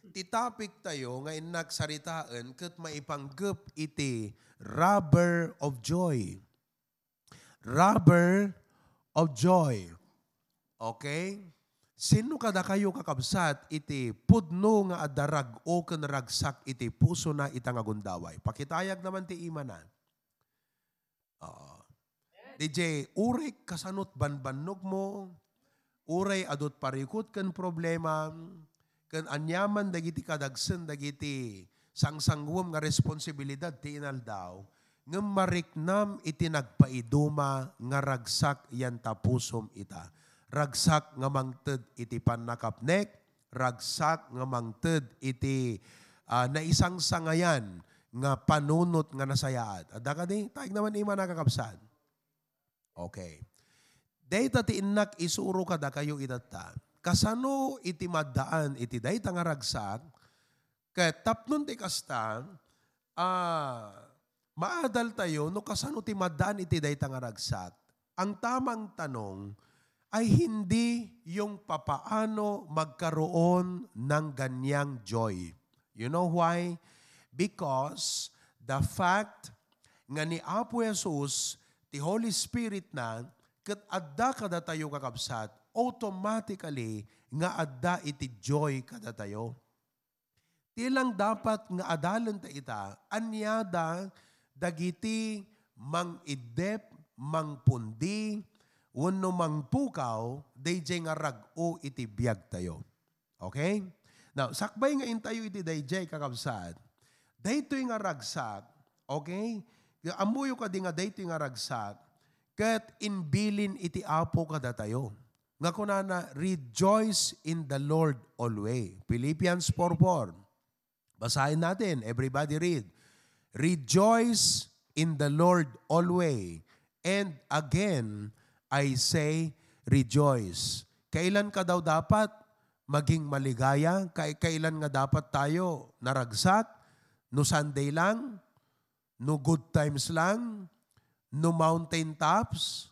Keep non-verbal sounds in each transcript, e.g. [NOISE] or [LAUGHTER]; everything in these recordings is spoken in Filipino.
Ti tayo nga nagsaritaan ket maipanggep iti rubber of joy. Rubber of joy. Okay? Sino kada kayo kakabsat iti pudno nga adarag o ken ragsak iti puso na itang agundaway. Pakitayag naman ti ima na. Uh, DJ, uray kasanot banbannog mo, uray adot parikot kan problema, kan anyaman dagiti kadagsen dagiti sangsangwom nga responsibilidad ti inaldaw, nga mariknam iti nagpaiduma nga ragsak yan tapusom ita. Ragsak nga mangted iti panakapnek, ragsak nga mangted iti uh, naisang sangayan nga panunot nga nasayaat. Adda ka di, taig naman ima nakakapsan. Okay. Dayta ti inak isuro kada kayo itata. Kasano iti maddaan iti dayta nga ragsak, ket tapnon ti kasta, ah, maadal tayo no kasano ti maddaan iti dayta nga ragsak. Ang tamang tanong ay hindi yung papaano magkaroon ng ganyang joy. You know why? Because the fact nga ni Apo Jesus ti Holy Spirit na, kat adda kada tayo kakabsat, automatically nga adda iti joy kada tayo. Tilang dapat nga adalan ta ita, anyada dagiti mang idep, mang pundi, wano mang pukaw, dayjay nga rag-o iti biyag tayo. Okay? Now, sakbay nga intayo iti dayjay kakabsat, daytoy nga ragsak, okay? Amuyo ka di nga dayto nga ragsak, kat inbilin iti apo kada tayo. Nga kunana, rejoice in the Lord always. Philippians 4.4. Basahin natin. Everybody read. Rejoice in the Lord always. And again, I say, rejoice. Kailan ka daw dapat maging maligaya? Kailan nga dapat tayo naragsak? No Sunday lang? no good times lang, no mountain tops,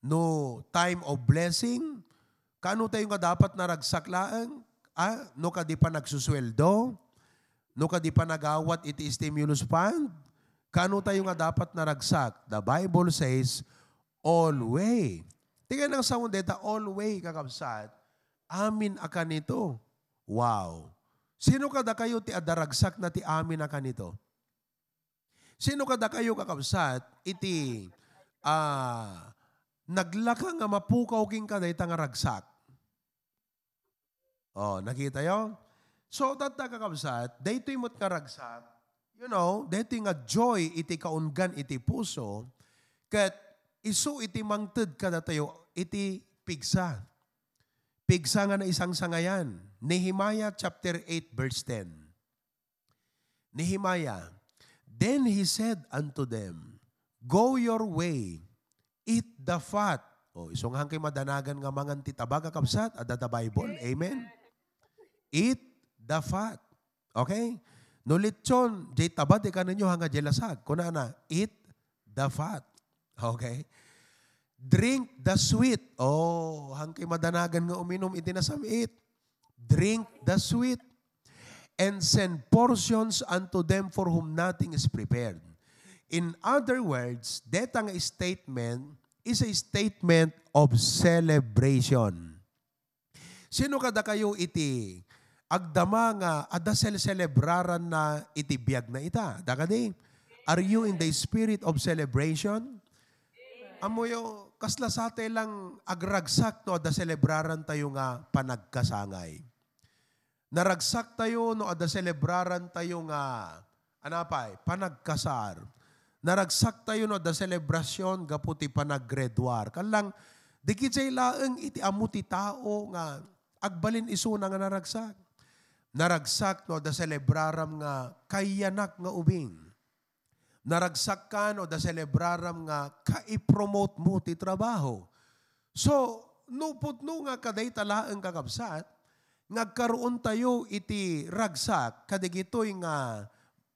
no time of blessing. Kano tayo nga dapat naragsak laang? Ah, no ka di pa nagsusweldo? No ka di pa nagawat iti stimulus fund? Kano tayo nga dapat naragsak? The Bible says, always. Tingnan ang sound data, always kakabsat. Amin akan ito. Wow. Sino kada kayo ti adaragsak na ti amin akan ito? Sino kada kayo kakabsat, iti uh, naglaka nga mapukaw king kada itang ragsak. Oh, nakita yo? So, tata kakabsat, dayto imot nga ragsak, you know, dayto nga joy iti kaungan iti puso, kat isu iti mangted kada tayo, iti pigsa. Pigsa nga na isang sangayan. Nehemiah chapter 8 verse 10. Nehemiah, Then he said unto them, Go your way, eat the fat. O, oh, isunghan kay madanagan nga mangan titabag kapsat, ada the Bible. Amen? Eat the fat. Okay? Nulitson, jay tabad, ika ninyo hanga jelasag. Kuna na, eat the fat. Okay? Drink the sweet. Oh, hangkay madanagan nga uminom, itinasam eat. Drink the sweet and send portions unto them for whom nothing is prepared. In other words, detang statement is a statement of celebration. Sino kada kayo iti agdama nga ada celebraran na iti biag na ita? Dagadi, are you in the spirit of celebration? Amoyo, kasla sa lang agragsak no ada celebraran tayo nga panagkasangay naragsak tayo no ada celebraran tayo nga anapay panagkasar naragsak tayo no ada selebrasyon gaputi panaggraduar kanlang dikit say laeng iti amuti tao nga agbalin isuna nga naragsak naragsak no da celebraram nga kayanak nga ubing naragsak ka no da celebraram nga kai-promote mo ti trabaho so nupot no nga kaday talaeng kakabsat nagkaroon tayo iti ragsak kadigitoy nga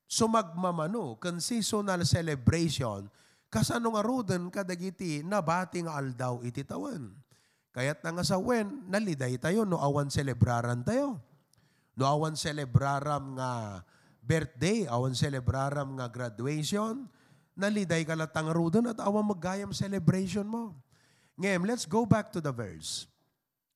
sumagmamano kan seasonal celebration kasano nga roden kadagiti nabati nga aldaw iti tawan. Kaya't nga sa wen, naliday tayo no awan celebraran tayo. No awan celebraram nga birthday, awan celebraram nga graduation, naliday ka latang rudon at awan maggayam celebration mo. Ngayon, let's go back to the verse.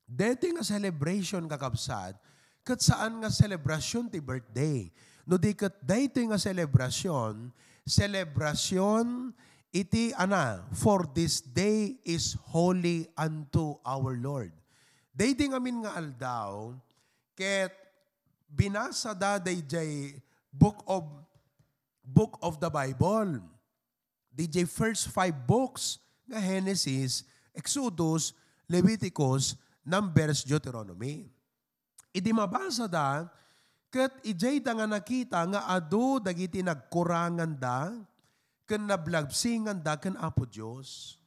Deti nga celebration kakabsat, kat saan nga celebration ti birthday. No di kat dati nga celebration, celebration iti ana, for this day is holy unto our Lord. Dati nga min nga aldaw, ket binasa da day book of book of the Bible. DJ first five books nga Genesis, Exodus, Leviticus, Numbers, Deuteronomy. Idi mabasa da, kat ijay da nga nakita nga ado dagiti nagkurangan da, kan nablabsingan da kan Apo Diyos.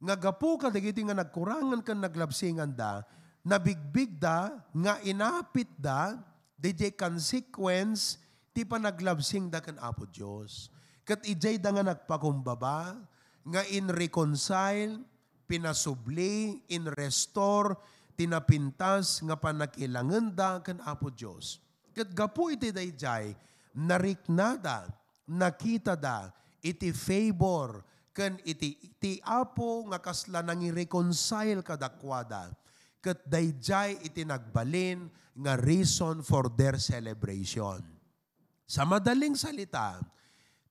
Nga gapo ka dagiti nga nagkurangan kan naglabsingan da, nabigbig da, nga inapit da, DJ consequence, ti pa naglabsing da kan Apo Diyos. Kat ijay da nga nagpakumbaba, nga in reconcile, pinasubli, in restore, tinapintas nga panakilangan da kan Apo Diyos. Kat gapo iti dayjay, nariknada, nakita da, iti favor, kan iti, iti Apo nga kasla nang i-reconcile kadakwada. Kat dayjay iti nagbalin nga reason for their celebration. Sa madaling salita,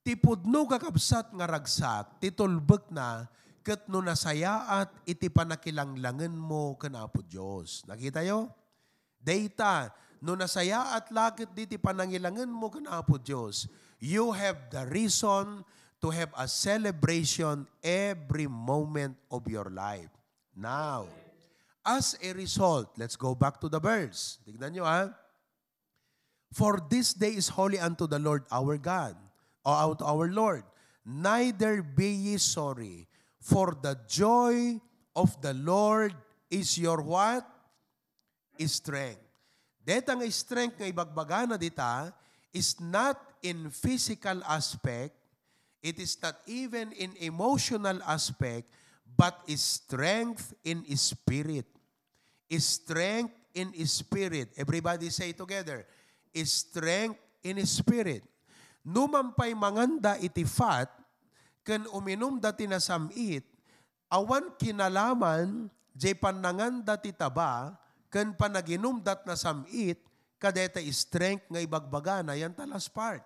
tipudno kakabsat nga ragsak, titulbek na, ket no nasayaat iti panakilanglangan mo ken Apo Dios. Nakita yo? Data no nasayaat lakit diti panangilangan mo ken Apo Dios. You have the reason to have a celebration every moment of your life. Now, as a result, let's go back to the verse. Tignan nyo ha. For this day is holy unto the Lord our God, or unto our Lord. Neither be ye sorry, For the joy of the Lord is your what? Strength. Deta nga strength nga ibagbaga na dita is not in physical aspect, it is not even in emotional aspect, but strength in spirit. Strength in spirit. Everybody say together, strength in spirit. Numampay manganda iti fat, ken uminom dati na samit, awan kinalaman, jay panangan dati taba, ken panaginom dat na samit, kadeta strength nga ibagbaga na yan talas part.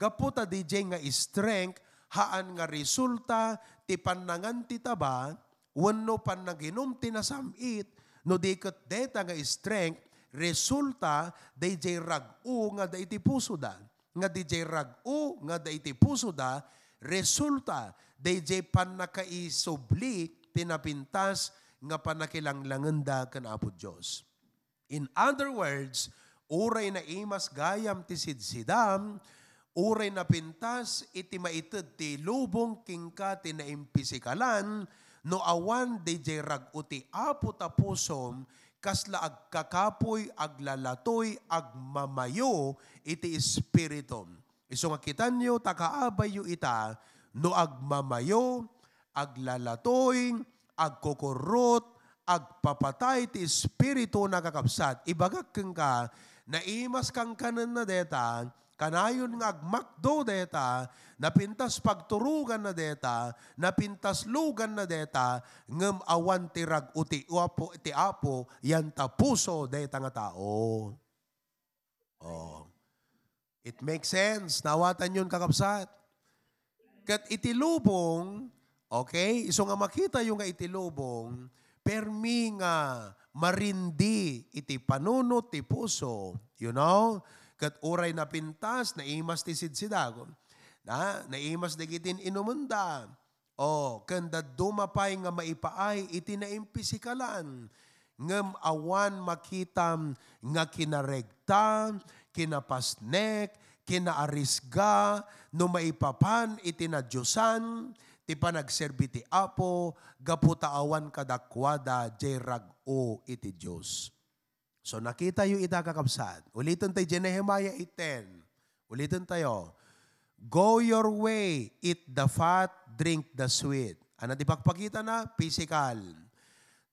Gaputa DJ nga strength, haan nga resulta, ti panangan ti taba, wano panaginom ti na samit, no di kat deta nga strength, resulta, DJ rag-u nga da iti puso da. Nga DJ rag-u nga da iti puso da, resulta DJ pan nakaisubli tinapintas nga panakilanglangan da kan Apo Diyos. In other words, uray na imas gayam ti sidsidam, uray na pintas iti maited ti lubong kingka ti naimpisikalan, no awan DJ rag uti apo tapusom, kasla agkakapoy, aglalatoy, agmamayo, iti espiritum Iso nga kitan nyo, takaabay yu ita, no agmamayo, aglalatoy, agkukurot, agpapatay ti espiritu na kakapsat. Ibagak kang ka, naimas kang kanan na deta, kanayon nga agmakdo deta, napintas pagturugan na deta, napintas lugan na deta, ngem awan tirag uti uapo ti apo, yan tapuso deta nga tao. Oh. It makes sense. Nawatan yun kakapsat. Kat itilubong, okay, iso nga makita yung nga itilubong, permi nga marindi iti panuno ti puso. You know? Kat uray na pintas, naimas ti sidsidagon. Na, naimas di gitin inumunda. O, kanda dumapay nga maipaay iti naimpisikalan. Ngem awan makitam nga kinaregta, kinapasnek, kinaarisga, no maipapan itinadyosan, ti panagserbi ti Apo, gaputaawan kadakwada, jerag o iti Diyos. So nakita yung ita kakabsat. Ulitin tayo, Nehemiah 8.10. Ulitin tayo. Go your way, eat the fat, drink the sweet. Ano di pagpakita na? Physical.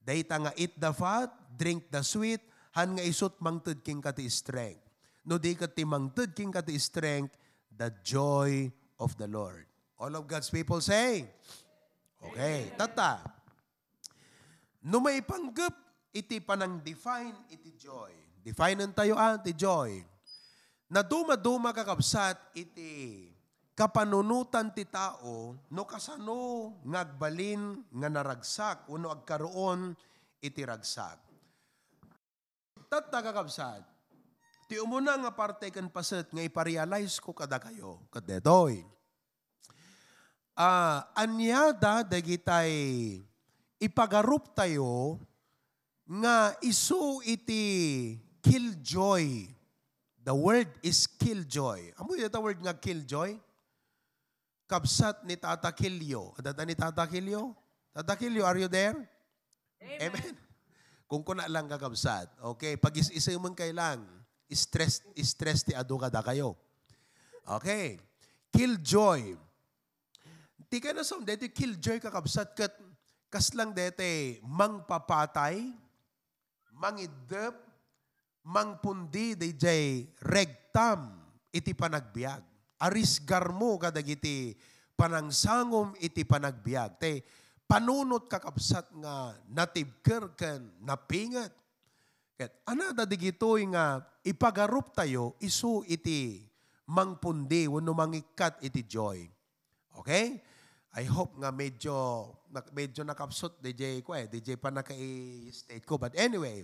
Dahita nga eat the fat, drink the sweet, han nga isot mangted king kati strength. No di kat ti mangted king kati strength, the joy of the Lord. All of God's people say, Okay, tata. No may panggap, iti panang define iti joy. Define tayo ah, iti joy. Na duma-duma kakabsat iti kapanunutan ti tao no kasano ngagbalin nga naragsak uno agkaroon iti ragsak. Tatta kakabsat, ti umuna nga parte kan paset nga iparealize ko kada kayo, kadetoy. Ah, uh, anyada dagitay ipagarup tayo nga isu iti killjoy. The word is killjoy. Amo ito word nga killjoy? Kabsat ni Tata Kilyo. Adada ni Tata Kilyo? Tata Kilyo, are you there? Amen. Amen. [LAUGHS] Kung kuna lang kakabsat. Okay, pag is-isa mo kailang, stress, stress ti ado kada kayo. Okay. Killjoy. Ti ka na sa dito killjoy kakabsat kat kaslang dete mangpapatay, mangidep, mangpundi DJ regtam iti panagbiag. Arisgar mo kadagiti panangsangom iti panagbiag. Te panunot kakapsat nga natibker ken napingat. Ket ana da digitoy nga ipagarup tayo isu iti mangpundi wenno mangikat iti joy. Okay? I hope nga medyo medyo nakapsot DJ ko eh. DJ pa naka-state ko. But anyway,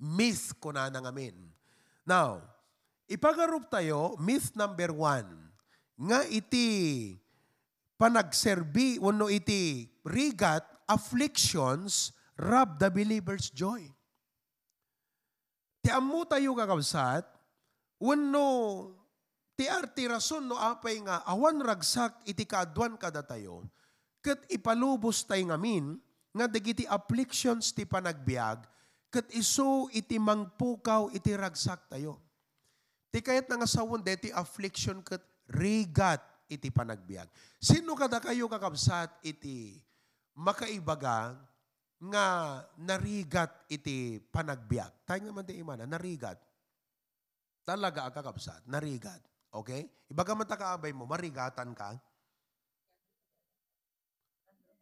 myth ko na nang amin. Now, ipagarup tayo, myth number one, nga iti panagserbi, wano iti rigat, afflictions, rob the believer's joy. Ti amu tayo kakabsat, wano ti arti rason no apay nga awan ragsak iti kaadwan kada tayo, ket ipalubos tay ngamin, nga dagiti afflictions ti panagbiag, ket iso iti mangpukaw iti ragsak tayo. Ti kayat nga sawon deti affliction ket rigat iti panagbiag. Sino kada kayo kakabsat iti makaibaga nga narigat iti panagbiag? Tayo nga man di imana, narigat. Talaga kakabsat, narigat. Okay? Ibaga man takaabay mo, marigatan ka.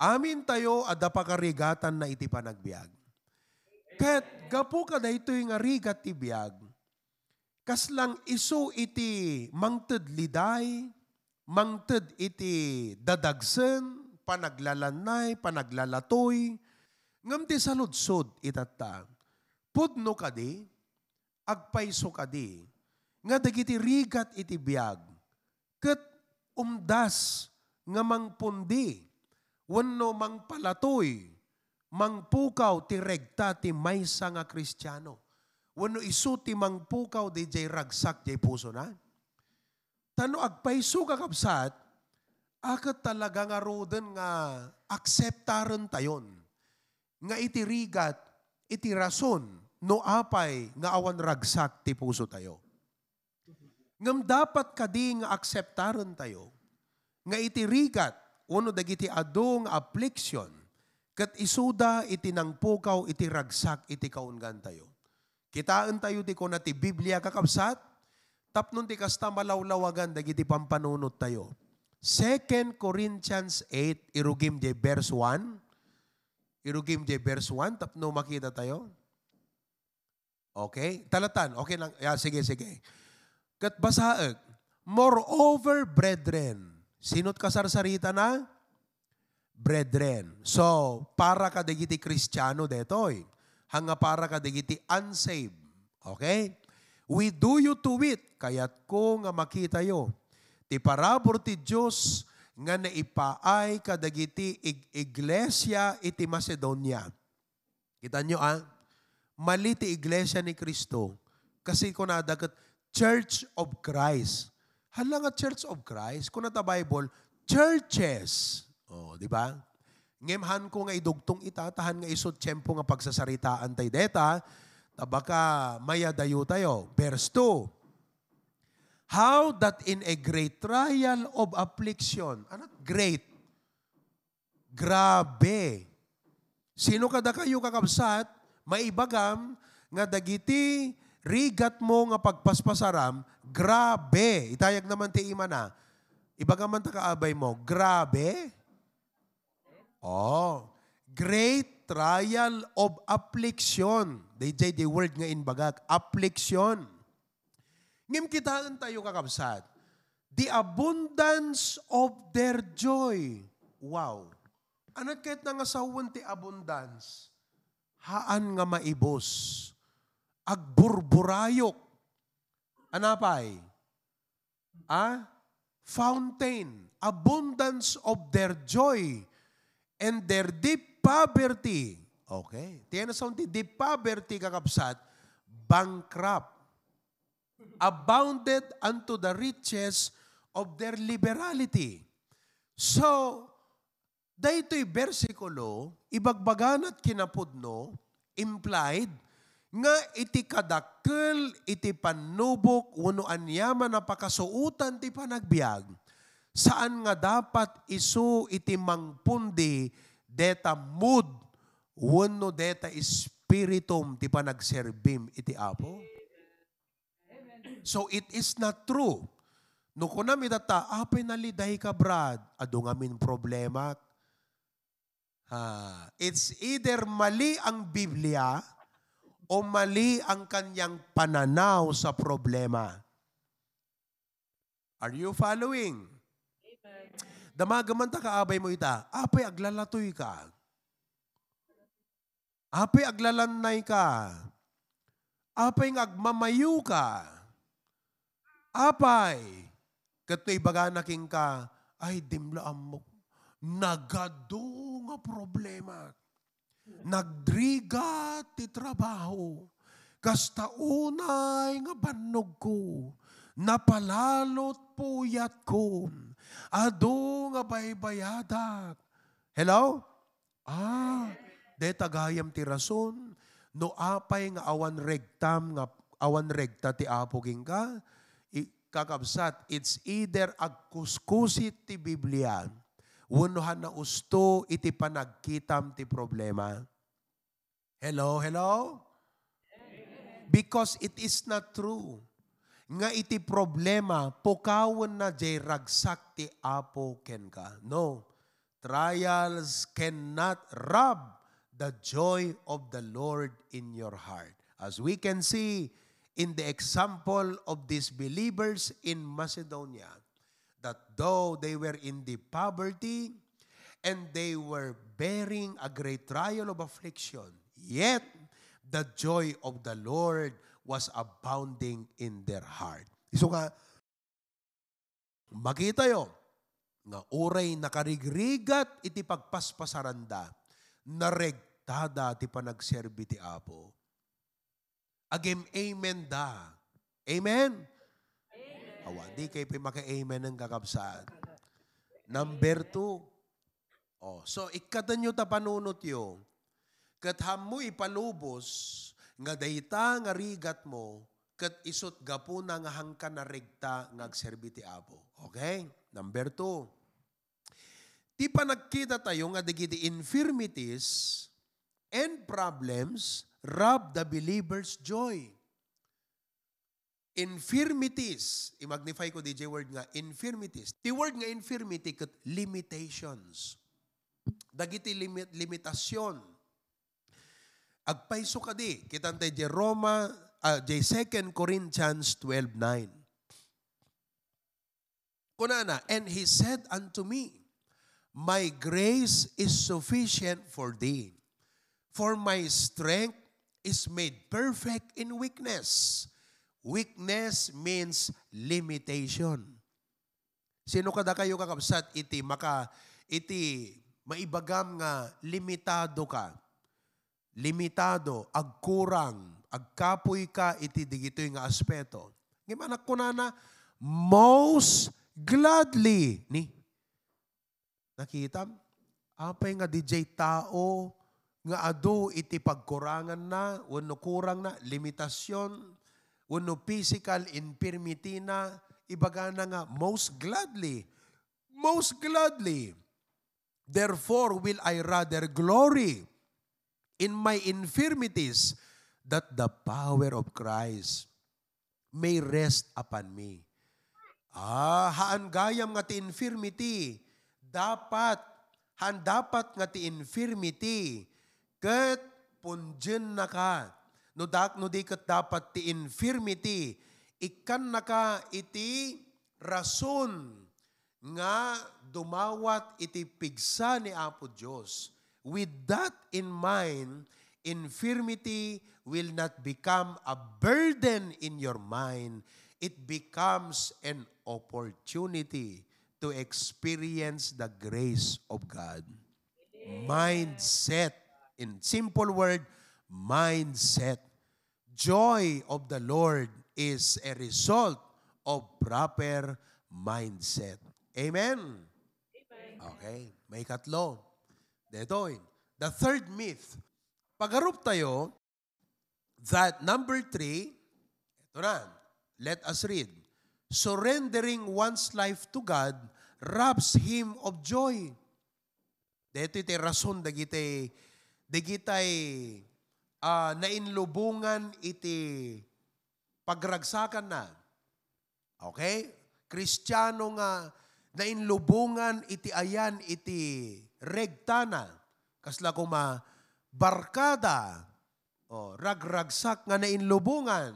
Amin tayo ada pakarigatan na iti panagbiag. Ket gapo ka da ito yung rigat ti biag, kaslang iso iti mangted liday, mangted iti dadagsen, panaglalanay, panaglalatoy, ngam ti saludsod itata. Pudno kadi, agpaiso kadi, nga dagiti rigat iti biag, ket umdas nga mangpundi, wano mangpalatoy, mangpukaw ti regta ti maysa nga kristyano. Wano isu ti mangpukaw di jay ragsak jay puso na. Tano agpaiso kakabsat, akat talaga nga roden nga akseptaren tayon. Nga iti rigat, iti rason, no apay nga awan ragsak ti puso tayo. Ngam dapat kadi nga akseptaren tayo, nga iti rigat, uno dagiti adong affliction, kat isuda iti nang pukaw iti ragsak iti kaungan tayo. Kitaan tayo di ko na ti Biblia kakabsat, tapnon ti kasta malawlawagan dagiti pampanunot tayo. 2 Corinthians 8, irugim di verse 1. Irugim di verse 1, tapno makita tayo. Okay? Talatan, okay lang. Yeah, sige, sige. Kat basaag, Moreover, brethren, sinot kasarsarita na? Brethren. So, para ka digiti kristyano detoy. Hanga para ka digiti unsaved. Okay? We do you to wit, kayat ko nga makita yo. Ti parabor ti Diyos nga naipaay kadagiti ig iglesia iti Macedonia. Kita nyo ah, mali ti iglesia ni Kristo kasi ko nadagat Church of Christ. Hala nga Church of Christ, kung nata Bible, churches. Oh, di ba? Ngemhan ko nga idugtong itatahan nga isod tiyempo nga pagsasaritaan tay deta, tabaka maya dayo tayo. Verse 2. How that in a great trial of affliction, ano great? Grabe. Sino kada kayo kakabsat, maibagam, nga dagiti rigat mo nga pagpaspasaram, grabe. Itayag naman ti ima na. Ibaga man ta kaabay mo, grabe. Oh, great trial of affliction. DJ the word nga inbagak, affliction. Ngim kitaan tayo kakabsat. The abundance of their joy. Wow. Ano kahit nga sawan ti abundance? Haan nga maibos. Agburburayok. Anapay? Ah? Fountain. Abundance of their joy and their deep poverty. Okay. Tiyan na sa deep poverty kakapsat, bankrupt. Abounded unto the riches of their liberality. So, daytoy bersikulo, ibagbagan at kinapudno, implied, nga iti kadakkel, iti panubok, uno anyaman na pakasuutan ti panagbiag, saan nga dapat isu iti mangpundi deta mood, uno deta spiritum ti panagserbim iti apo. So it is not true. No kuna mi data, apay naliday ka brad, ado nga min problema. Ha, it's either mali ang Biblia o mali ang kanyang pananaw sa problema. Are you following? Damagaman ta kaabay mo ita, apay aglalatoy ka. Apay aglalanay ka. Apay agmamayu ka. Apay, katoy baga naking ka, ay dimlaan mo, nagado nga problema. Nagdriga ti trabaho. Kasta unay nga banog ko. Napalalot puyat ko. Ado nga baybayadak. Hello? Ah, de tagayam ti rason. No apay nga awan regtam nga awan regta ti apoging ka kakabsat, it's either agkuskusit ti Biblia, unuhan na usto iti panagkitam ti problema. Hello, hello? Because it is not true. Nga iti problema, pukawon na jay ragsak ti apo ken ka. No. Trials cannot rob the joy of the Lord in your heart. As we can see, in the example of these believers in Macedonia that though they were in the poverty and they were bearing a great trial of affliction, yet the joy of the Lord was abounding in their heart. So nga, makita yo, nga uray nakarigrigat iti pagpaspasaranda, naregtada ti panagserbi ti Apo Agim amen da. Amen? Awa, di kayo maka-amen ng kakabsat. Number two. Oh, so, ikatan nyo ta panunot yo. Katham mo ipalubos, nga dayta nga rigat mo, kat isot gapo na nga hangka na regta nga agserbiti apo. Okay? Number two. Ti pa nagkita tayo nga digiti infirmities and problems rob the believer's joy. Infirmities. I-magnify ko DJ word nga, infirmities. The word nga infirmity kat limitations. Dagiti limit, limitasyon. Agpaiso ka di. Kitante di Roma, uh, di 2 Corinthians 12.9. Kunana, and he said unto me, My grace is sufficient for thee, for my strength is made perfect in weakness. Weakness means limitation. Sino kada kayo kakabsat iti maka iti maibagam nga limitado ka. Limitado, agkurang, agkapoy ka iti digitoy nga aspeto. Gimanak ko na na, most gladly. Ni, nakita? Apay nga DJ tao, nga ado iti pagkurangan na, wano kurang na, limitasyon, wano physical infirmity na, ibaga na nga, most gladly, most gladly. Therefore will I rather glory in my infirmities that the power of Christ may rest upon me. Ah, haan gayam nga ti infirmity, dapat, han dapat nga ti infirmity, ket punjen na ka. No dak no di ket dapat ti infirmity, ikan na ka iti rason nga dumawat iti pigsa ni Apo Diyos. With that in mind, infirmity will not become a burden in your mind. It becomes an opportunity to experience the grace of God. Mindset. In simple word, mindset. Joy of the Lord is a result of proper mindset. Amen? Okay. May katlo. Dito, the third myth. Pagarup tayo that number three, ito na, let us read. Surrendering one's life to God robs him of joy. Dito iti rason dagiti dagitay uh, nainlubungan iti pagragsakan na. Okay? Kristiyano nga nainlubungan iti ayan iti regtana. Kasla kuma barkada o ragragsak nga nainlubungan.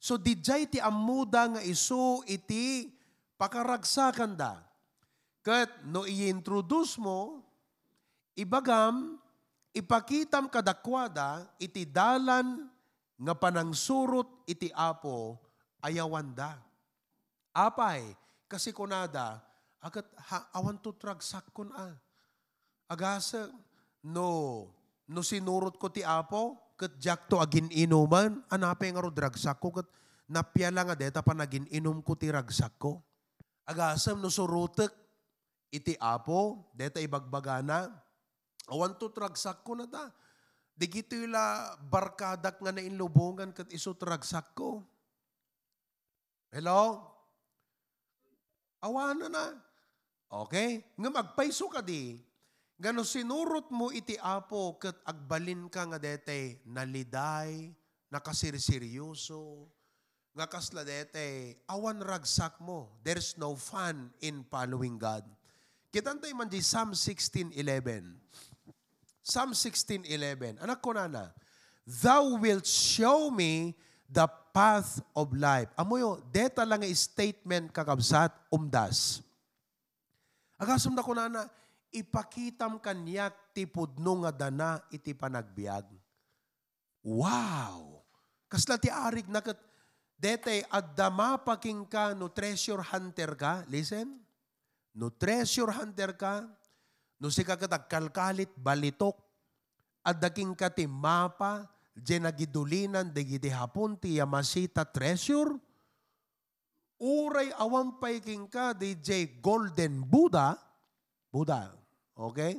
So dijay ti amuda nga iso iti pakaragsakan da. Kat no i-introduce mo, ibagam, ipakitam kadakwada iti dalan nga panangsurot iti apo ayawanda. Apay, kasi kunada, agat ha, awan to tragsak kun a. Agasa, no, no sinurot ko ti apo, kat jak to agin inuman, anapay nga ro dragsak ko, kat napyala nga deta pa nagin inom ko ti ragsak ko. Agasam no surutek, iti apo, deta ibagbagana, awan to tragsak ko na ta. Di gito ila barkadak nga nainlubungan kat iso tragsak ko. Hello? Awana na. Okay? Nga magpaiso ka di, Gano sinurot mo iti apo ket agbalin ka nga dete naliday, nakasirseryoso, nga kasla dete awan ragsak mo. There's no fun in following God. Kitantay man di Psalm 16:11. Psalm 16:11. Anak ko na na. Thou wilt show me the path of life. Amo yo, deta lang statement kakabsat umdas. Agasum na ko na na, ipakitam kanyak ti pudno nga dana iti panagbiag. Wow! Kasla ti arig na kat, dete adama paking ka no treasure hunter ka. Listen. No treasure hunter ka, no si kakatag kalkalit balitok, adaking ka ti mapa, di nagidulinan, di hapon ti yamasita treasure, uray awang paiking ka, di golden Buddha, Buddha, Okay?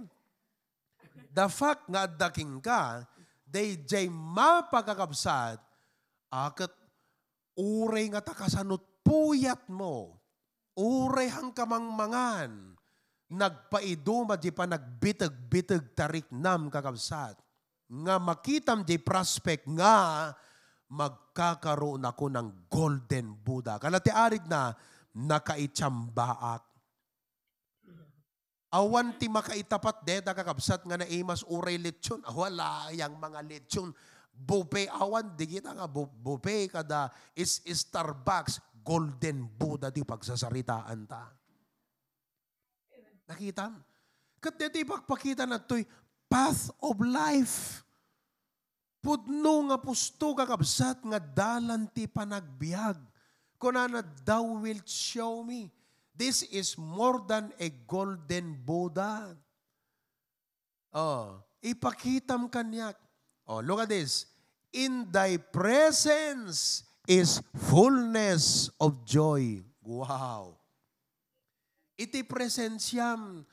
The fact nga daking ka, jay mapagkakabsat, akat uray nga takasanot puyat mo, uray hang kamangmangan, nagpaiduma di pa nagbitag-bitag tarik nam kakabsat, nga makitam di prospect nga magkakaroon ako ng golden Buddha. Kalati arid na nakaitsambaak Awan ti makaitapat de kakabsat nga na imas uray lechon. [LAUGHS] Wala yang mga lechon. Bupe awan, di kita nga bupe kada is Starbucks, golden Buddha di pagsasaritaan ta. Nakita? Kat di pagpakita na to'y path of life. Pudno nga pusto kakabsat nga dalan ti panagbiag. Kuna na thou wilt show me This is more than a golden Buddha. Oh, ipakitam kanyak. Oh, look at this. In thy presence is fullness of joy. Wow. Iti presensyam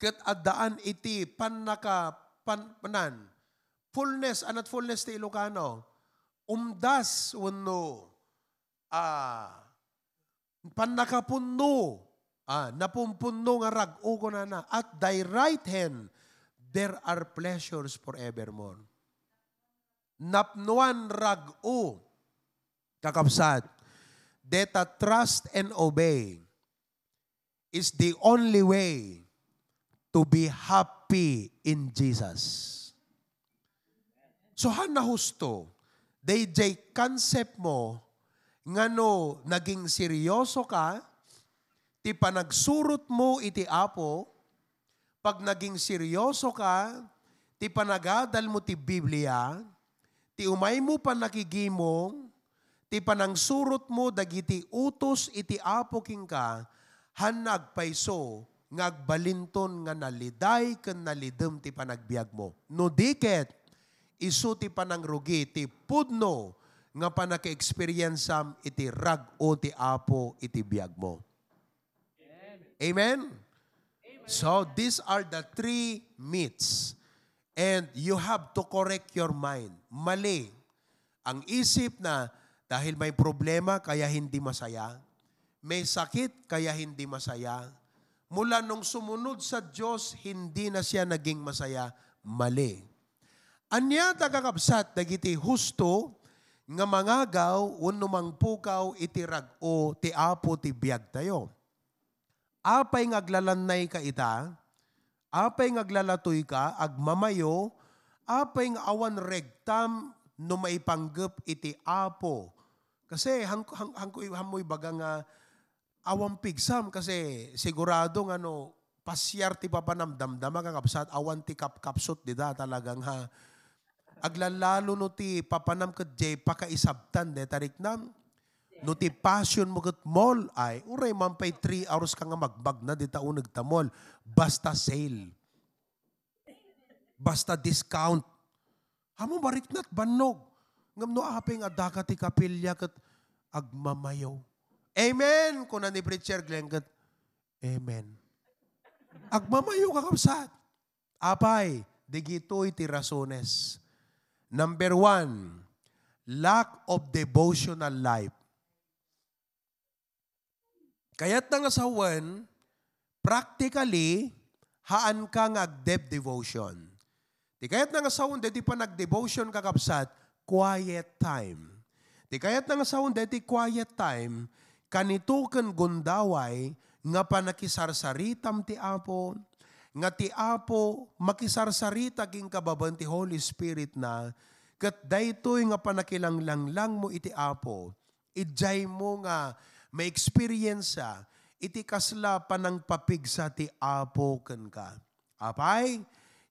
ket addaan iti panaka pan, panan. Fullness, anat fullness ti Ilocano. Umdas wano ah, panakapunno Ah, napumpuno nga rag ugo na na. At thy right hand, there are pleasures forevermore. napnuan rag-o, kakabsat, data trust and obey is the only way to be happy in Jesus. So han na husto, DJ concept mo, ngano naging seryoso ka, ti panagsurot mo iti apo, pag naging seryoso ka, ti panagadal mo ti Biblia, ti umay mo pa nakigimong, ti panangsurot mo dagiti utos iti apo king ka, han nagpaiso, ngagbalinton nga naliday ken nalidem ti panagbiag mo. No diket, isu ti panangrugi ti pudno nga panaka-experiencem iti rag o ti apo iti biag mo. Amen? Amen? So these are the three myths. And you have to correct your mind. Mali. Ang isip na dahil may problema kaya hindi masaya. May sakit kaya hindi masaya. Mula nung sumunod sa Diyos, hindi na siya naging masaya. Mali. Anya tagakabsat dagiti husto nga mangagaw unno mangpukaw iti rag-o ti apo ti biag tayo. Apay ngaglalannay ka ita, apay ngaglalatoy ka, agmamayo, apay nga awan regtam no maipanggep iti apo. Kasi hang, hang, hang, hamoy baga nga awang pigsam kasi sigurado nga no pasyar ti papanamdamdama kakabsat awan ti kapkapsot dida talagang ha aglalalo no ti papanam kat jay pakaisabtan de tariknam. No ti passion mo kat mall ay, uray man pay 3 hours ka nga magbag na di taon nagtamol. Basta sale. Basta discount. Hamo bariknat bannog. Ngam no apeng adaka ti kapilya kat agmamayaw. Amen! Kuna ni Preacher Glenn kat, Amen. Agmamayo ka kapsat. Apay, digito'y ti rasones Number one, lack of devotional life. Kaya't nga sa one, practically, haan ka nga dev devotion. Di kaya't nga sa one, di pa nag-devotion kakapsat, quiet time. Di kaya't nga sa one, di quiet time, kanito kan gundaway, nga panakisarsaritam ti apon, nga ti Apo makisarsarita king kababan ti Holy Spirit na kat daytoy nga panakilanglang lang mo iti Apo idjay mo nga may experience iti kasla panang papigsa ti Apo ken ka. Apay,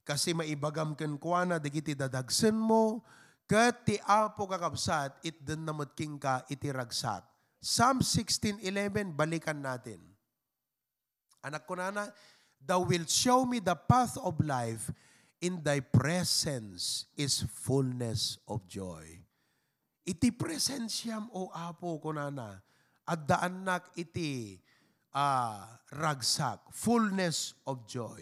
kasi maibagam ken kuana digiti dadagsen mo ket ti Apo kakabsat it den namot king ka iti ragsak. Psalm 16:11 balikan natin. Anak ko na na, Thou wilt show me the path of life. In thy presence is fullness of joy. Iti presensyam o apo ko nana. At daanak iti uh, ragsak. Fullness of joy.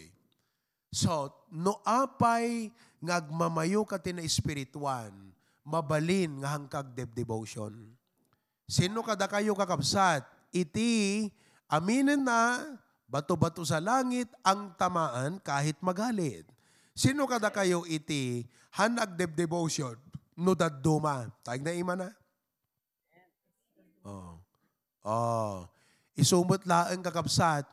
So, no apay ngagmamayo ka tina espirituan, mabalin nga hangkag devotion. Sino kada kayo kakabsat? Iti aminin na Bato-bato sa langit ang tamaan kahit magalit. Sino kada kayo iti hanag devotion no daduma? Tayag na ima na? Oh. Oh. Isumot laeng kakabsat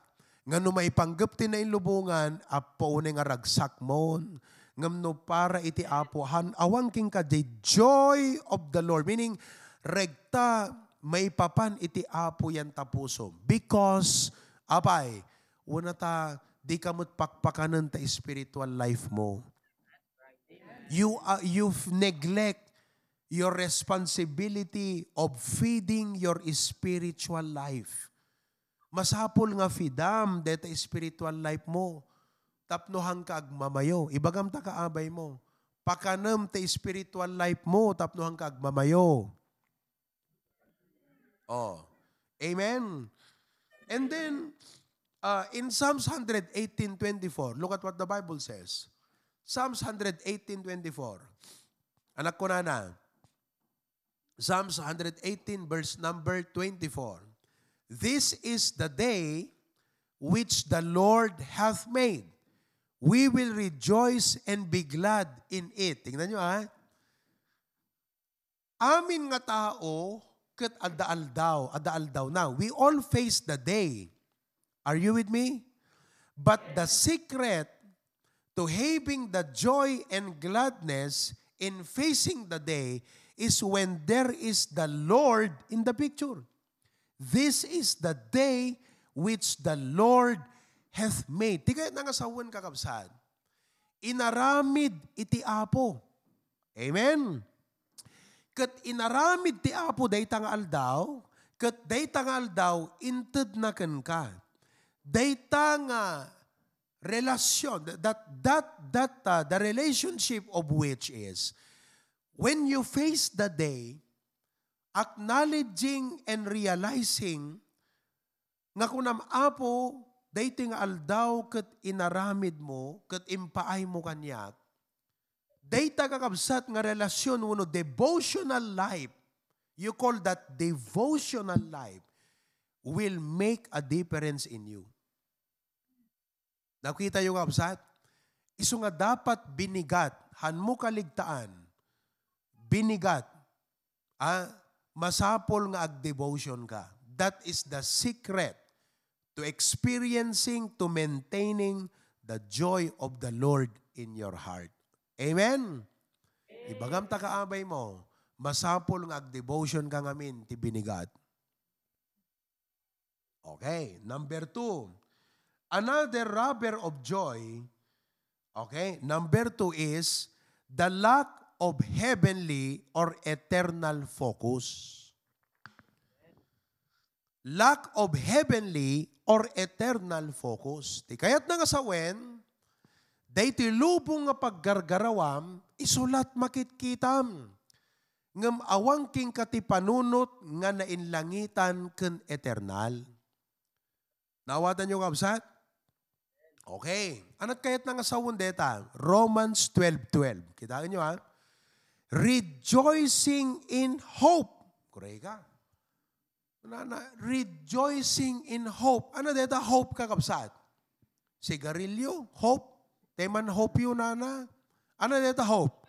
nga no may panggap ti na inlubungan apo nga ragsak mo ngam no para iti apuhan awang king ka the joy of the Lord meaning regta may papan iti apo yan tapusom because Apay, una ta, di kamot pakpakanan ta spiritual life mo. You, uh, you neglect your responsibility of feeding your spiritual life. Masapol nga fidam deta spiritual life mo. Tapnohang ka agmamayo. Ibagam ta kaabay mo. Pakanam ta spiritual life mo. Tapnohang ka agmamayo. Oh. Amen. And then, uh, in Psalms 118.24, look at what the Bible says. Psalms 118.24. Anak ko na na. Psalms 118 verse number 24. This is the day which the Lord hath made. We will rejoice and be glad in it. Tingnan nyo ha. amin nga tao, kat adda-aldaw, adda-aldaw na. We all face the day. Are you with me? But the secret to having the joy and gladness in facing the day is when there is the Lord in the picture. This is the day which the Lord hath made. Di kaya nangasawan kakabsad. Inaramid iti apo. Amen. Kat inaramid ti apo day tangal daw, kat day tangal daw, inted na ken ka. Day tanga relasyon, that, that, that, uh, the relationship of which is, when you face the day, acknowledging and realizing nga kunam apo dating aldaw ket inaramid mo ket impaay mo kanyak Data kakabsat nga relasyon uno devotional life. You call that devotional life will make a difference in you. Nakita yung kabsat? Iso nga dapat binigat, han mo kaligtaan, binigat, ah, masapol nga ag-devotion ka. That is the secret to experiencing, to maintaining the joy of the Lord in your heart. Amen? Ibagam ta kaabay mo, masapol nga ag-devotion ka ngamin, ti binigat. Okay, number two. Another rubber of joy, okay, number two is the lack of heavenly or eternal focus. Lack of heavenly or eternal focus. Ti kayat na nga sa wen, Dahiti lubong nga paggargarawam, isulat makitkitam. Ngam awang king katipanunot nga nainlangitan ken eternal. Nawatan nyo kabsat? Okay. Anat kayat nga sawon deta? Romans 12.12. 12. Kita nyo ha? Rejoicing in hope. Kuray ka. Na, na, rejoicing in hope. Ano deta hope ka kapsat? Sigarilyo, hope. Teman hope yun, nana. Ano deta hope?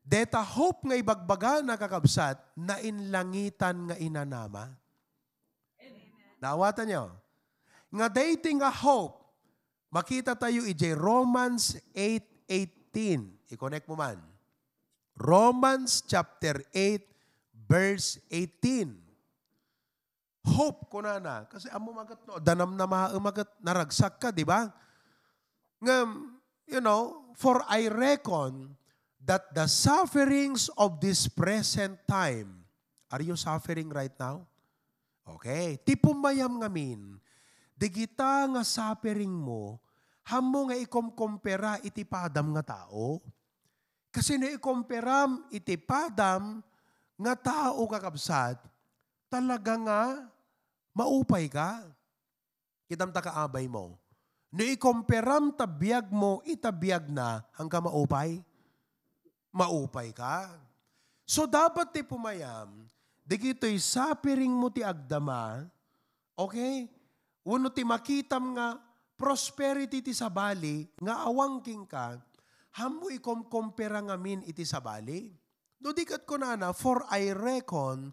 Deta hope nga ibagbaga na kakabsat na inlangitan nga inanama. Nawatan nyo. Nga dating nga hope, makita tayo ije Romans 8.18. I-connect mo man. Romans chapter 8, verse 18. Hope ko na na. Kasi amo magat no, danam na maamagat, naragsak ka, di ba? Ngam, you know, for I reckon that the sufferings of this present time, are you suffering right now? Okay. Ti pumayam ngamin, di kita nga suffering mo, hamo nga ikomkompera iti padam nga tao. Kasi na ikomperam iti padam nga tao kakabsat, talaga nga maupay ka. Kitam ta kaabay mo No ikomperam tabiyag mo, itabiyag na hanggang maupay. Maupay ka. So dapat ti pumayam, di kito'y sapiring mo ti agdama, okay? Uno ti makitam nga prosperity ti sabali, nga awangking ka, hamo ikomkompera ngamin iti sabali. No dikat ko na na, for I reckon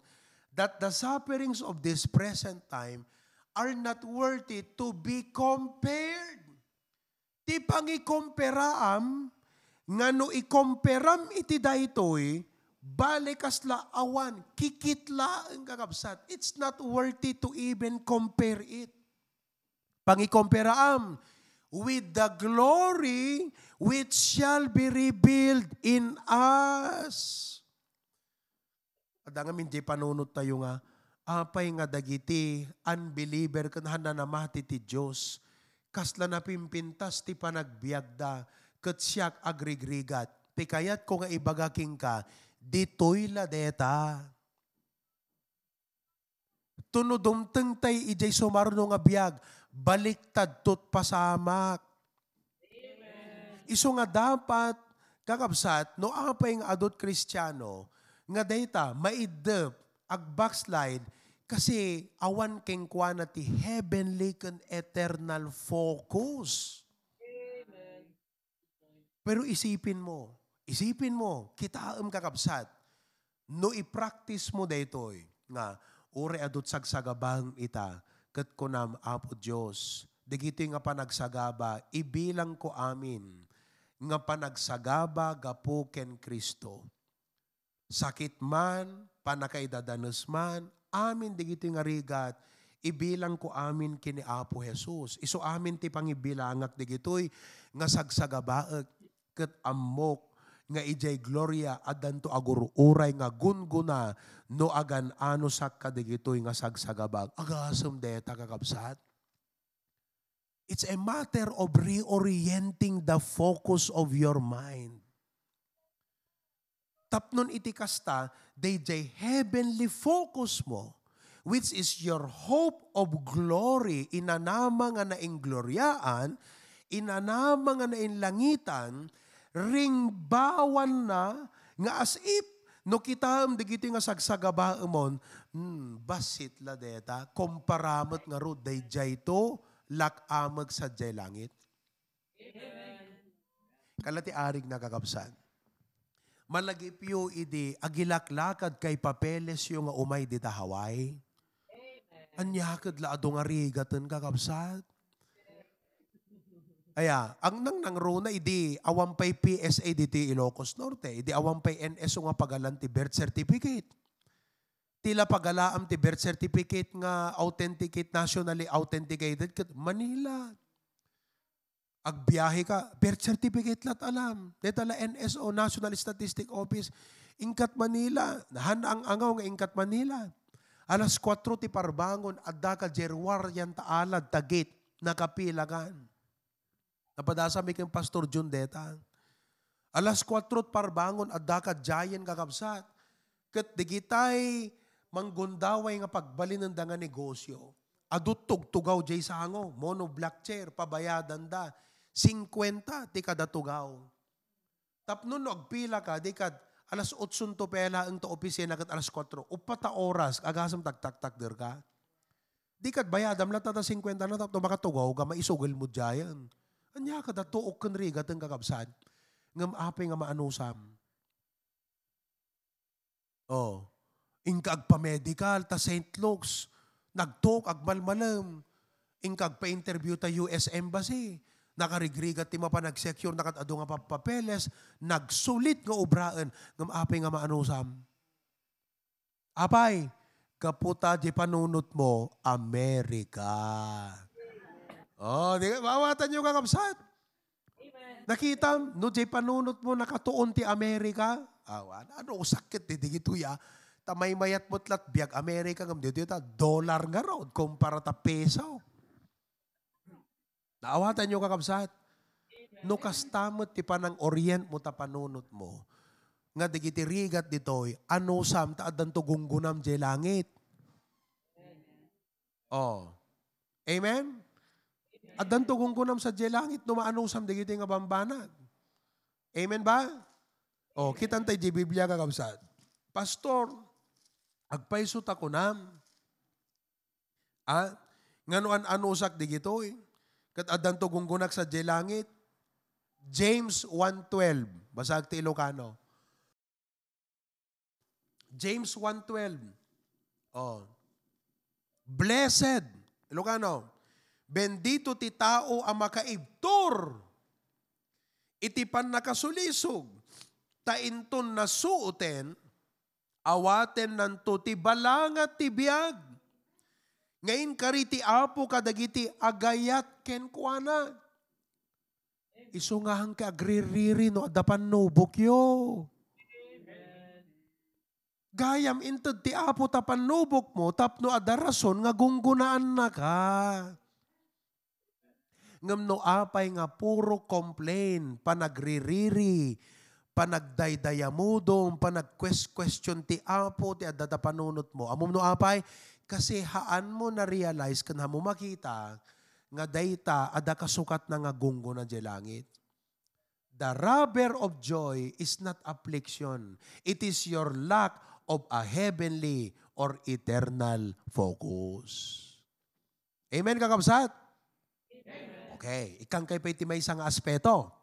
that the sufferings of this present time are not worthy to be compared. Ti pangikomperaam, nga no ikomperam iti daytoy, balikas la awan, kikitla ang kakabsat. It's not worthy to even compare it. Pangikomperaam, with the glory which shall be revealed in us. Ada nga hindi panunot tayo nga, apay nga dagiti unbeliever ken hananamati ti Dios kasla na pimpintas ti panagbiagda ket siyak agrigrigat pikayat ko nga ibagaking ka ditoy la deta tunudom tengtay ijay sumarno nga biag baliktad tot pasamak iso nga dapat kakabsat no apay nga adot kristyano nga data maidep ag backslide kasi awan keng ti heavenly kan eternal focus. Amen. Pero isipin mo, isipin mo, kita ang kakabsat, No i-practice mo daytoy nga uri adut sagsagabang ita ket kunam apo Dios digito nga panagsagaba ibilang ko amin nga panagsagaba gapo ken Kristo sakit man panakaidadanos man amin digito nga rigat ibilang ko amin kini Apo Jesus. Iso amin ti pangibilangak digitoy nga sagsagabaek ket ammok nga ijay gloria adanto agur uray nga gunguna no agan ano sak kadigitoy nga sagsagabag agasum deta kakabsat It's a matter of reorienting the focus of your mind. Tapnon iti kasta, DJ heavenly focus mo, which is your hope of glory, inanama nga naing gloryaan, inanama nga naing langitan, ring bawan na nga as if no kita am digiti nga sagsagaba amon hmm, basit la deta komparamot nga ro dayjay to lakamag sa jay langit kalati arig nakakabsan malagipyo idi agilaklakad kay papeles yung nga umay dita Hawaii anyakad la adong arigatan kakabsat Aya, ang nang nang runa idi awampay PSA diti Ilocos Norte, idi awampay NSO nga pagalan ti birth certificate. Tila pagalaam ti birth certificate nga authenticate nationally authenticated ket Manila. Agbiyahe ka, birth certificate lat alam. Detala NSO, National Statistic Office, Ingkat Manila. Nahan ang angaw nga Ingkat Manila. Alas 4 ti parbangon, adda ka jerwar yan taalad, tagit, nakapilagan. Napadasa mi kang Pastor John Deta. Alas 4 parbangon at daka giant kakabsat. Kat digitay manggundaway nga pagbalin ng nga negosyo. Adut tugtugaw jay sa hango. Mono black chair, pabayadan da. 50 ti kada tugaw. Tapno no agpila ka, di kad alas 8 to pela ang to opisina kat alas 4. Upata oras, agasam tagtak-tak der ka. Di kad bayadam lang tata 50 na tapno makatugaw ka, maisugil mo jayan. Anya ka datuok kan rigat ang kakabsad. Ngam apay nga maanusam. Oh. Ingkag pa medical ta St. Luke's. Nagtok agmalmalam. Ingkag pa interview ta US Embassy. Nakarigrigat ti mapa nag-secure nakat ado nga papeles. Nagsulit nga obraan. Ngam apay nga maanusam. Apay, kaputa di panunot mo, Amerika. Oh, di ka, mawatan nyo kakabsat. Nakita, no jay panunot mo nakatuon ti Amerika. Awan, ano sakit di digito ya. Tamay mayat mo tlat biag Amerika ngam dito ta dollar nga raw kumpara ta peso. Naawatan nyo kakabsat. No kastamot ti panang orient mo ta panunot mo. Nga digiti rigat ditoy, ano sam ta adan to gunggunam jay langit. Oh. Amen? At danto kung kunam sa langit, numaanusam digiti nga bambanag. Amen ba? O, kitan tayo di Biblia kakabsat. Pastor, agpaiso ta kunam. Ah, nganuan anusak digito eh. Kat adan to gunggunak sa langit. James 1.12. Basag ti Ilocano. James 1.12. Oh. Blessed. Ilocano. Bendito ti tao ang makaibtor. Iti pan nakasulisog. Tainton na suuten, awaten nanto ti balangat ti biag. Ngayon kariti apo kadagiti agayat ken kuana. Isungahan ka agririri no adapan no bukyo. Gayam inted ti apo tapan nubok mo tapno adarason nga gunggunaan na ka ngam no apay nga puro complain, panagririri, panagdaydayamudom, panag-question ti apo, ti adada panunot mo. Amom no apay, kasi haan mo na realize kan mo makita nga dayta ada kasukat na nga gunggo na di langit. The rubber of joy is not affliction. It is your lack of a heavenly or eternal focus. Amen, kakabsat? Okay, ikang kay pa may isang aspeto.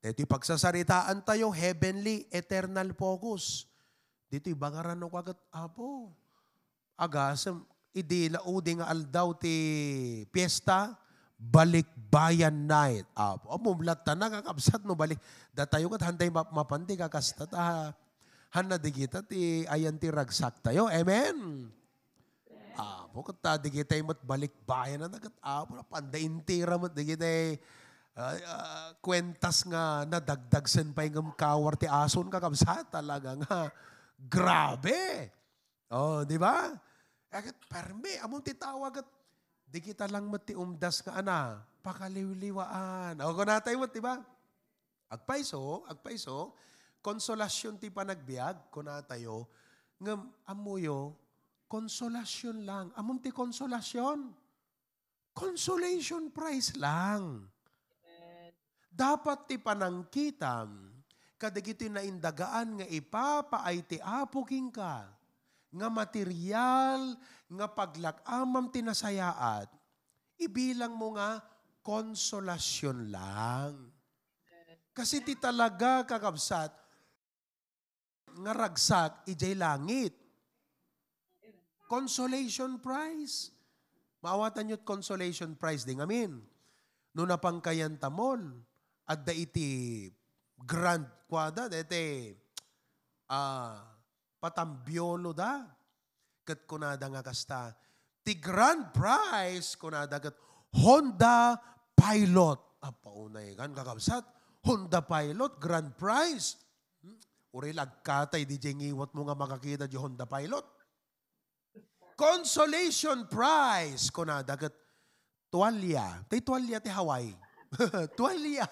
Ito pagsasaritaan tayo, heavenly, eternal focus. Dito'y bangaran no kagat apo. Agasam, idi laudi nga aldaw ti piyesta, balik bayan night. Apo, amo blata na kakabsat no balik. Datayo kat handay mapandi kakastat. Ah, hana di kita ti ayan ti ragsak tayo. Amen. Apo, kat ta di kita mat balik bayan na nagat. Apo, panday intira mat di kita uh, uh, kwentas nga nadagdag sen pa yung kawar ti ason kakabsat talaga nga. Grabe! Oh, di ba? Agad, perme, among titawag at di kita lang mati umdas ka ana, pakaliwliwaan. O, kung natay mo, di ba? Agpaiso, agpaiso, konsolasyon ti panagbiag, kung natayo, ngam amuyo, konsolasyon lang. Among ti konsolasyon. Consolation prize lang. Dapat ti panangkitam, kadagito na indagaan nga ipapaay ti apo king ka, nga material, nga paglakamam tinasayaat, ibilang mo nga konsolasyon lang. Kasi ti talaga kakabsat, nga ragsak, ijay langit. Consolation prize. Maawatan nyo't consolation prize ding amin. No napangkayan tamol, at da iti grand kwada, dete, ah, patambiolo da. Kat kunada nga kasta, ti grand prize kunada kat Honda Pilot. Apa unay kan kakabsat, Honda Pilot, grand prize. Hmm? Uri lagkatay, di ngiwat mo nga makakita di Honda Pilot. Consolation prize kunada kat tuwalya. Tay tuwalya ti Hawaii. [LAUGHS] tuwalya.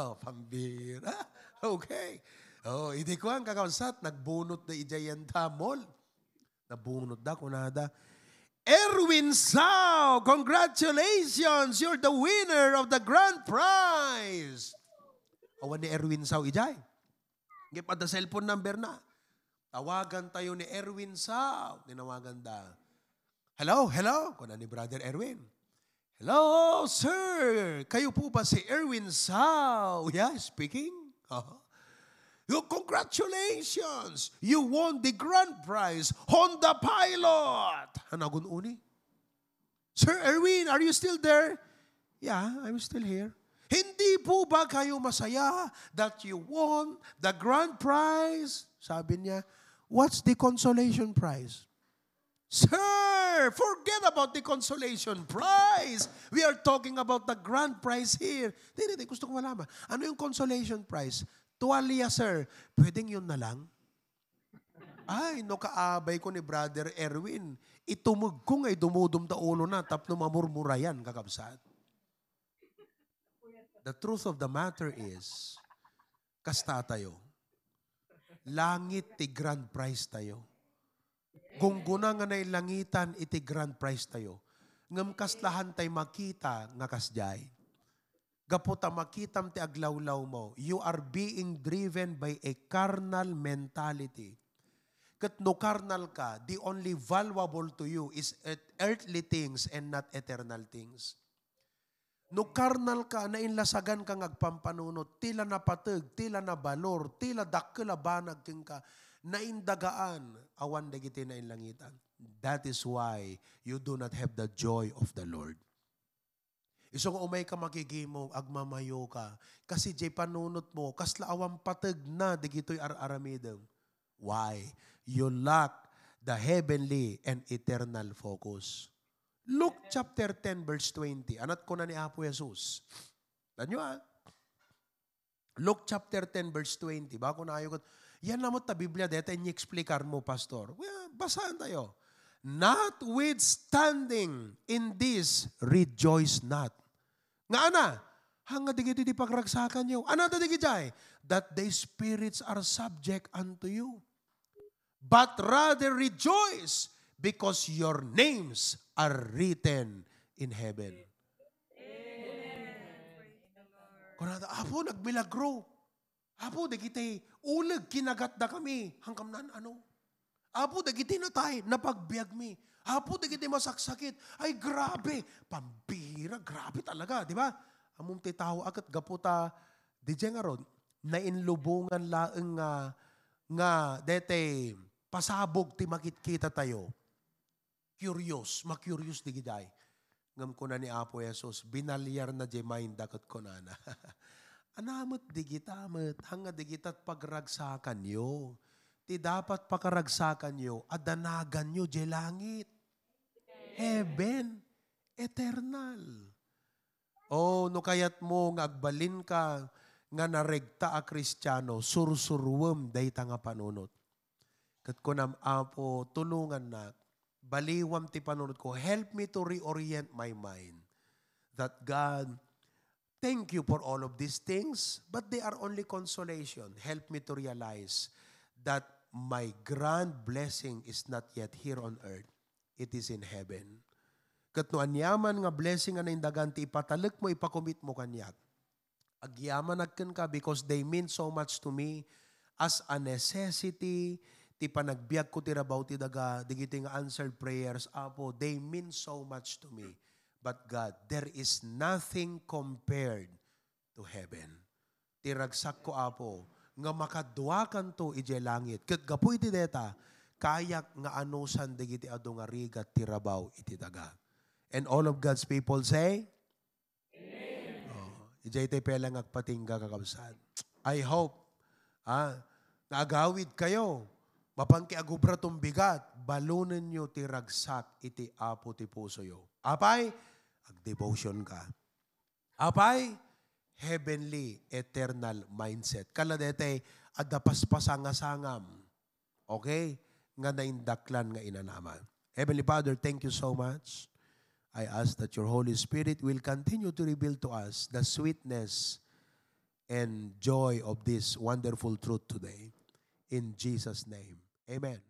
Oh, pambira. [LAUGHS] Okay. Oh, hindi ko ang kakawsat, nagbunot na ijayan tamol. Nabunot da, kunada. Erwin Sao, congratulations! You're the winner of the grand prize! Awan ni Erwin Sao, ijay. Hindi pa the cellphone number na. Tawagan tayo ni Erwin Sao. Tinawagan da. Hello, hello. Kuna ni Brother Erwin. Hello, sir. Kayo po ba si Erwin Sao? Yeah, speaking. Uh-huh. You, congratulations! You won the grand prize, Honda Pilot! Hanagun uni. Sir Erwin, are you still there? Yeah, I'm still here. Hindi po ba kayo masaya that you won the grand prize? Sabi niya, what's the consolation prize? Sir, forget about the consolation prize. We are talking about the grand prize here. Hindi, hindi, gusto ko malaman. Ano yung consolation prize? Tuwalya, sir. Pwedeng yun na lang? Ay, no kaabay ko ni Brother Erwin. Itumug ko nga'y dumudum da ulo na, tapno mamurmura yan, kakabsat. The truth of the matter is, kasta tayo. Langit ti grand prize tayo Gungguna nga na langitan iti grand prize tayo. Ngam kaslahan tay makita nga kasjay. Gaputa makitam ti aglawlaw mo. You are being driven by a carnal mentality. Kat no carnal ka, the only valuable to you is earthly things and not eternal things. No carnal ka, na inlasagan ka ngagpampanunot, tila na patag, tila na balor, tila dakkel banag king ka naindagaan, awan dagiti na inlangitan. That is why you do not have the joy of the Lord. Iso nga umay ka makigimo, agmamayo ka. Kasi jay panunot mo, kasla awang patag na, digito'y ar-aramidem. Why? You lack the heavenly and eternal focus. Luke chapter 10 verse 20. Anat ko na ni Apo Jesus. Tanyo ah. Luke chapter 10 verse 20. Bako na ayaw ko. Yan namot ta Biblia deta ini-explicar mo, pastor. Well, basahan tayo. Notwithstanding in this, rejoice not. Nga ana, hanga digiti di pagragsakan nyo. Ano ta digijay? That the spirits are subject unto you. But rather rejoice because your names are written in heaven. Kunada, apo, nagmilagro. Apo, dagiti, ulag kinagat da kami. Hangkam nan ano? Apo, dagiti na tayo, napagbiag mi. Apo, dagiti masaksakit. Ay, grabe. Pambira, grabe talaga, di ba? Among titaw akat gaputa, di nga ron, na inlubungan laeng nga, nga, dete, pasabog ti makit-kita tayo. Curious, ma-curious di giday. Ngam ko na ni Apo Jesus, binalyar na di mind dakot ko na na. [LAUGHS] Anamot di gitamat, hanga di gitat pagragsakan yo. Ti dapat pakaragsakan yo, adanagan yo di langit. Heaven, eternal. Oh, no kayat mo nga agbalin ka nga naregta a kristyano, sursurwem day nga panunot. Kat ko nam apo, tulungan na, baliwam ti panunot ko, help me to reorient my mind. That God, thank you for all of these things, but they are only consolation. Help me to realize that my grand blessing is not yet here on earth. It is in heaven. Kat no anyaman nga blessing nga naindagan ti ipatalek mo, ipakomit mo kanyak. Agyaman agken ka because they mean so much to me as a necessity, ti panagbiag ko ti rabaw ti daga, digiti nga answered prayers, Apo, they mean so much to me. But God, there is nothing compared to heaven. Ti ragsak ko, Apo, nga makadwakan to ije langit. Kat gapu iti deta, kayak nga anusan digiti ado nga rigat ti rabaw iti daga. And all of God's people say, Ijay tayo pelang agpatingga kakabsat. I hope, ah, naagawid kayo, mapangki agubra tong bigat, balunan nyo ti ragsak iti apo ti puso yo. Apay, ag-devotion ka. Apay, heavenly, eternal mindset. Kala dete, adapaspasa nga sangam. Okay? Nga naindaklan nga inanaman. Heavenly Father, thank you so much. I ask that your Holy Spirit will continue to reveal to us the sweetness and joy of this wonderful truth today. In Jesus' name, amen.